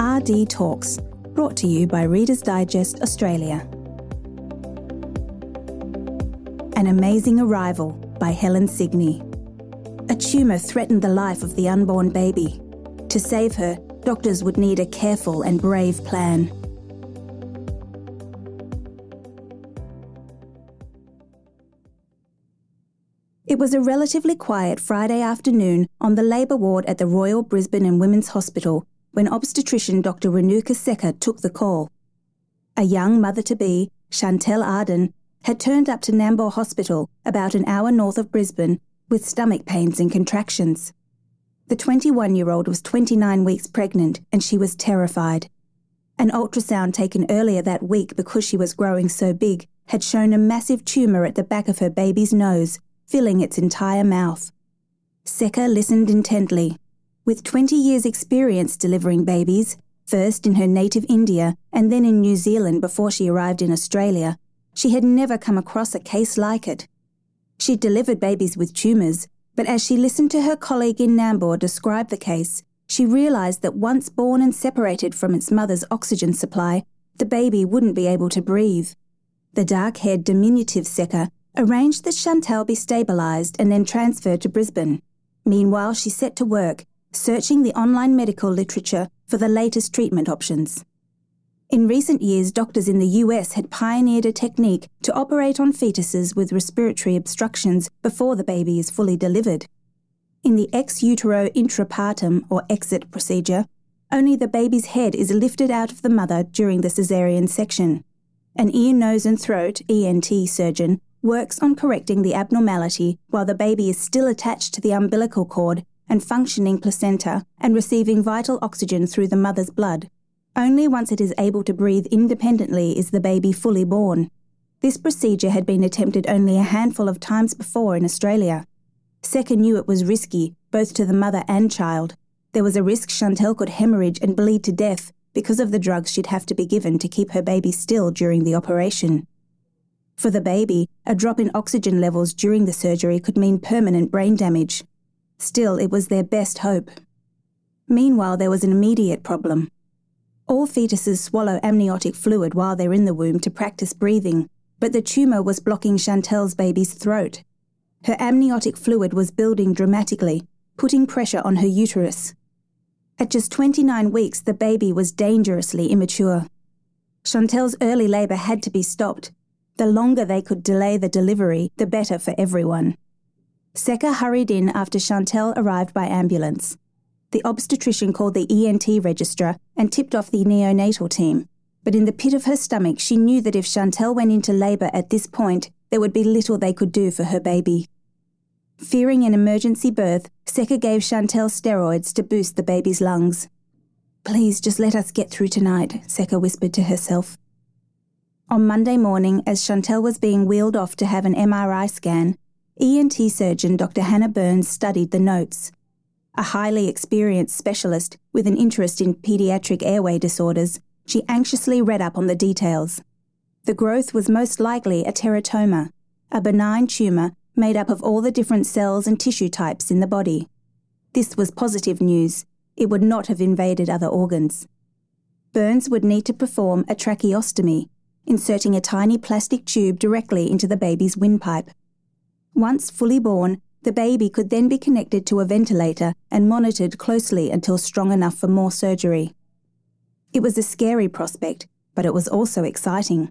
RD Talks, brought to you by Reader's Digest Australia. An Amazing Arrival by Helen Signy. A tumour threatened the life of the unborn baby. To save her, doctors would need a careful and brave plan. It was a relatively quiet Friday afternoon on the labour ward at the Royal Brisbane and Women's Hospital when obstetrician Dr. Renuka Sekar took the call. A young mother to be, Chantel Arden, had turned up to Nambour Hospital about an hour north of Brisbane with stomach pains and contractions. The 21 year old was 29 weeks pregnant and she was terrified. An ultrasound taken earlier that week because she was growing so big had shown a massive tumour at the back of her baby's nose, filling its entire mouth. Sekar listened intently with 20 years' experience delivering babies, first in her native India and then in New Zealand before she arrived in Australia, she had never come across a case like it. She'd delivered babies with tumours, but as she listened to her colleague in Nambour describe the case, she realised that once born and separated from its mother's oxygen supply, the baby wouldn't be able to breathe. The dark haired diminutive Sekar arranged that Chantel be stabilised and then transferred to Brisbane. Meanwhile, she set to work searching the online medical literature for the latest treatment options. In recent years, doctors in the US had pioneered a technique to operate on fetuses with respiratory obstructions before the baby is fully delivered. In the ex utero intrapartum or exit procedure, only the baby's head is lifted out of the mother during the caesarean section. An ear, nose, and throat ENT surgeon works on correcting the abnormality while the baby is still attached to the umbilical cord and functioning placenta and receiving vital oxygen through the mother's blood. Only once it is able to breathe independently is the baby fully born. This procedure had been attempted only a handful of times before in Australia. Sekar knew it was risky, both to the mother and child. There was a risk Chantel could hemorrhage and bleed to death because of the drugs she'd have to be given to keep her baby still during the operation. For the baby, a drop in oxygen levels during the surgery could mean permanent brain damage. Still, it was their best hope. Meanwhile, there was an immediate problem. All fetuses swallow amniotic fluid while they're in the womb to practice breathing, but the tumour was blocking Chantel's baby's throat. Her amniotic fluid was building dramatically, putting pressure on her uterus. At just 29 weeks, the baby was dangerously immature. Chantel's early labour had to be stopped. The longer they could delay the delivery, the better for everyone. Sekar hurried in after Chantel arrived by ambulance. The obstetrician called the ENT registrar and tipped off the neonatal team. But in the pit of her stomach, she knew that if Chantel went into labour at this point, there would be little they could do for her baby. Fearing an emergency birth, Sekar gave Chantel steroids to boost the baby's lungs. Please just let us get through tonight, Sekar whispered to herself. On Monday morning, as Chantel was being wheeled off to have an MRI scan, ENT surgeon Dr. Hannah Burns studied the notes. A highly experienced specialist with an interest in paediatric airway disorders, she anxiously read up on the details. The growth was most likely a teratoma, a benign tumour made up of all the different cells and tissue types in the body. This was positive news. It would not have invaded other organs. Burns would need to perform a tracheostomy, inserting a tiny plastic tube directly into the baby's windpipe. Once fully born, the baby could then be connected to a ventilator and monitored closely until strong enough for more surgery. It was a scary prospect, but it was also exciting.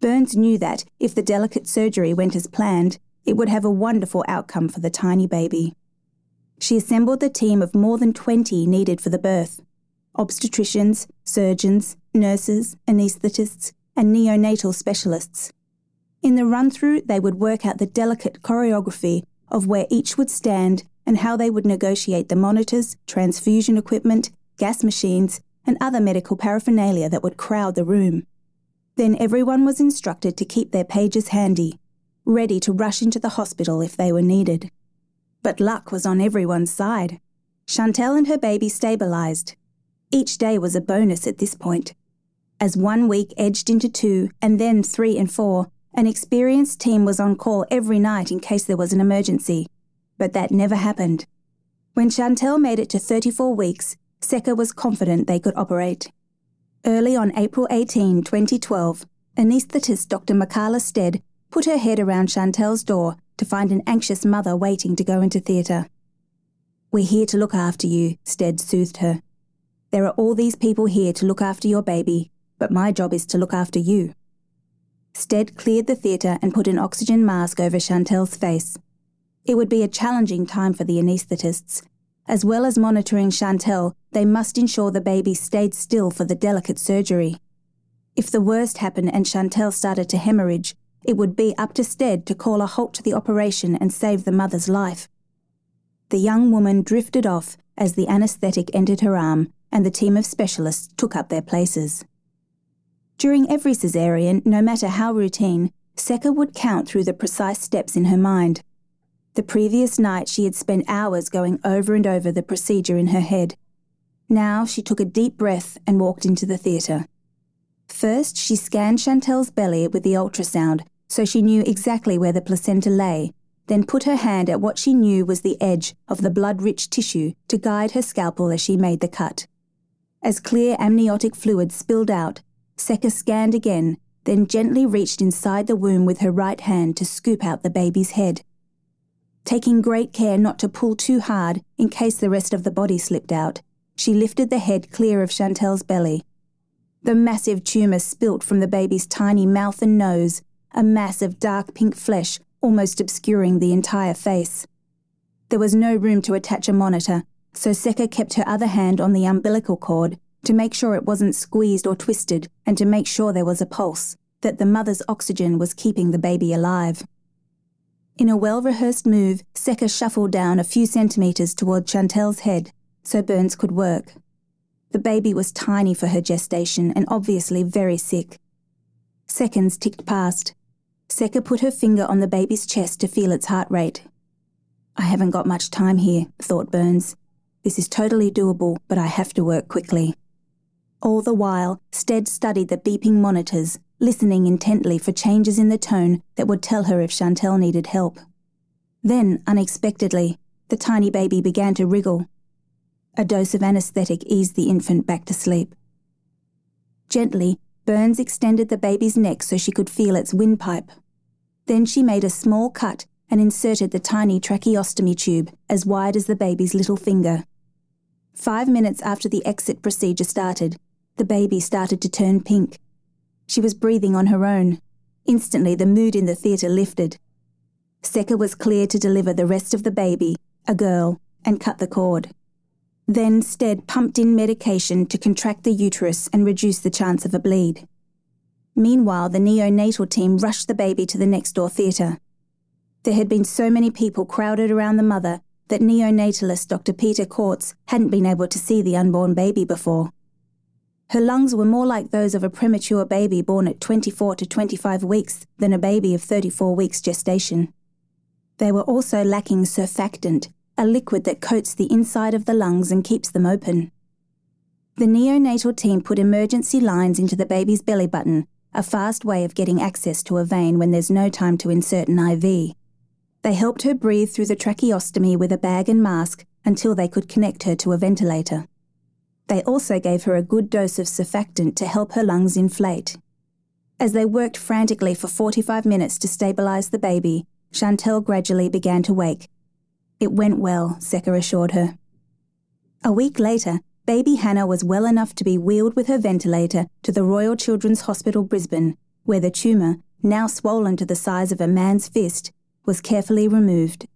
Burns knew that, if the delicate surgery went as planned, it would have a wonderful outcome for the tiny baby. She assembled the team of more than 20 needed for the birth obstetricians, surgeons, nurses, anaesthetists, and neonatal specialists. In the run through, they would work out the delicate choreography of where each would stand and how they would negotiate the monitors, transfusion equipment, gas machines, and other medical paraphernalia that would crowd the room. Then everyone was instructed to keep their pages handy, ready to rush into the hospital if they were needed. But luck was on everyone's side. Chantel and her baby stabilised. Each day was a bonus at this point. As one week edged into two and then three and four, an experienced team was on call every night in case there was an emergency, but that never happened. When Chantel made it to 34 weeks, Sekar was confident they could operate. Early on April 18, 2012, anaesthetist Dr. Makala Stead put her head around Chantel's door to find an anxious mother waiting to go into theatre. We're here to look after you, Stead soothed her. There are all these people here to look after your baby, but my job is to look after you. Stead cleared the theatre and put an oxygen mask over Chantel's face. It would be a challenging time for the anaesthetists. As well as monitoring Chantel, they must ensure the baby stayed still for the delicate surgery. If the worst happened and Chantel started to hemorrhage, it would be up to Stead to call a halt to the operation and save the mother's life. The young woman drifted off as the anaesthetic entered her arm and the team of specialists took up their places. During every caesarean, no matter how routine, Sekar would count through the precise steps in her mind. The previous night she had spent hours going over and over the procedure in her head. Now she took a deep breath and walked into the theatre. First, she scanned Chantel's belly with the ultrasound so she knew exactly where the placenta lay, then put her hand at what she knew was the edge of the blood rich tissue to guide her scalpel as she made the cut. As clear amniotic fluid spilled out, Sekar scanned again, then gently reached inside the womb with her right hand to scoop out the baby's head. Taking great care not to pull too hard in case the rest of the body slipped out, she lifted the head clear of Chantel's belly. The massive tumour spilt from the baby's tiny mouth and nose, a mass of dark pink flesh almost obscuring the entire face. There was no room to attach a monitor, so Sekar kept her other hand on the umbilical cord to make sure it wasn't squeezed or twisted and to make sure there was a pulse, that the mother's oxygen was keeping the baby alive. In a well rehearsed move, Sekar shuffled down a few centimetres toward Chantel's head so Burns could work. The baby was tiny for her gestation and obviously very sick. Seconds ticked past. Sekar put her finger on the baby's chest to feel its heart rate. I haven't got much time here, thought Burns. This is totally doable, but I have to work quickly. All the while, Stead studied the beeping monitors, listening intently for changes in the tone that would tell her if Chantel needed help. Then, unexpectedly, the tiny baby began to wriggle. A dose of anaesthetic eased the infant back to sleep. Gently, Burns extended the baby's neck so she could feel its windpipe. Then she made a small cut and inserted the tiny tracheostomy tube as wide as the baby's little finger. Five minutes after the exit procedure started, the baby started to turn pink. She was breathing on her own. Instantly, the mood in the theatre lifted. Sekar was cleared to deliver the rest of the baby, a girl, and cut the cord. Then Stead pumped in medication to contract the uterus and reduce the chance of a bleed. Meanwhile, the neonatal team rushed the baby to the next door theatre. There had been so many people crowded around the mother that neonatalist Dr. Peter Courts hadn't been able to see the unborn baby before. Her lungs were more like those of a premature baby born at 24 to 25 weeks than a baby of 34 weeks gestation. They were also lacking surfactant, a liquid that coats the inside of the lungs and keeps them open. The neonatal team put emergency lines into the baby's belly button, a fast way of getting access to a vein when there's no time to insert an IV. They helped her breathe through the tracheostomy with a bag and mask until they could connect her to a ventilator. They also gave her a good dose of surfactant to help her lungs inflate. As they worked frantically for 45 minutes to stabilise the baby, Chantel gradually began to wake. It went well, Sekar assured her. A week later, baby Hannah was well enough to be wheeled with her ventilator to the Royal Children's Hospital Brisbane, where the tumour, now swollen to the size of a man's fist, was carefully removed.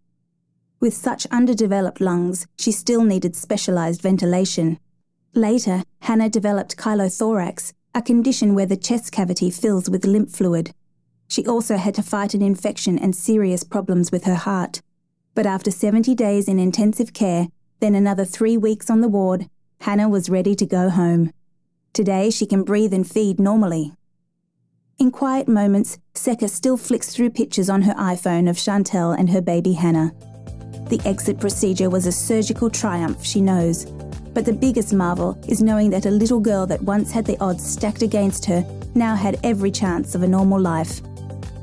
With such underdeveloped lungs, she still needed specialised ventilation. Later, Hannah developed chylothorax, a condition where the chest cavity fills with lymph fluid. She also had to fight an infection and serious problems with her heart. But after 70 days in intensive care, then another three weeks on the ward, Hannah was ready to go home. Today she can breathe and feed normally. In quiet moments, Sekar still flicks through pictures on her iPhone of Chantel and her baby Hannah. The exit procedure was a surgical triumph, she knows. But the biggest marvel is knowing that a little girl that once had the odds stacked against her now had every chance of a normal life.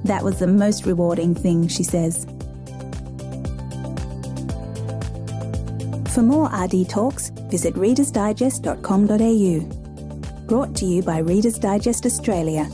That was the most rewarding thing, she says. For more RD talks, visit readersdigest.com.au. Brought to you by Reader's Digest Australia.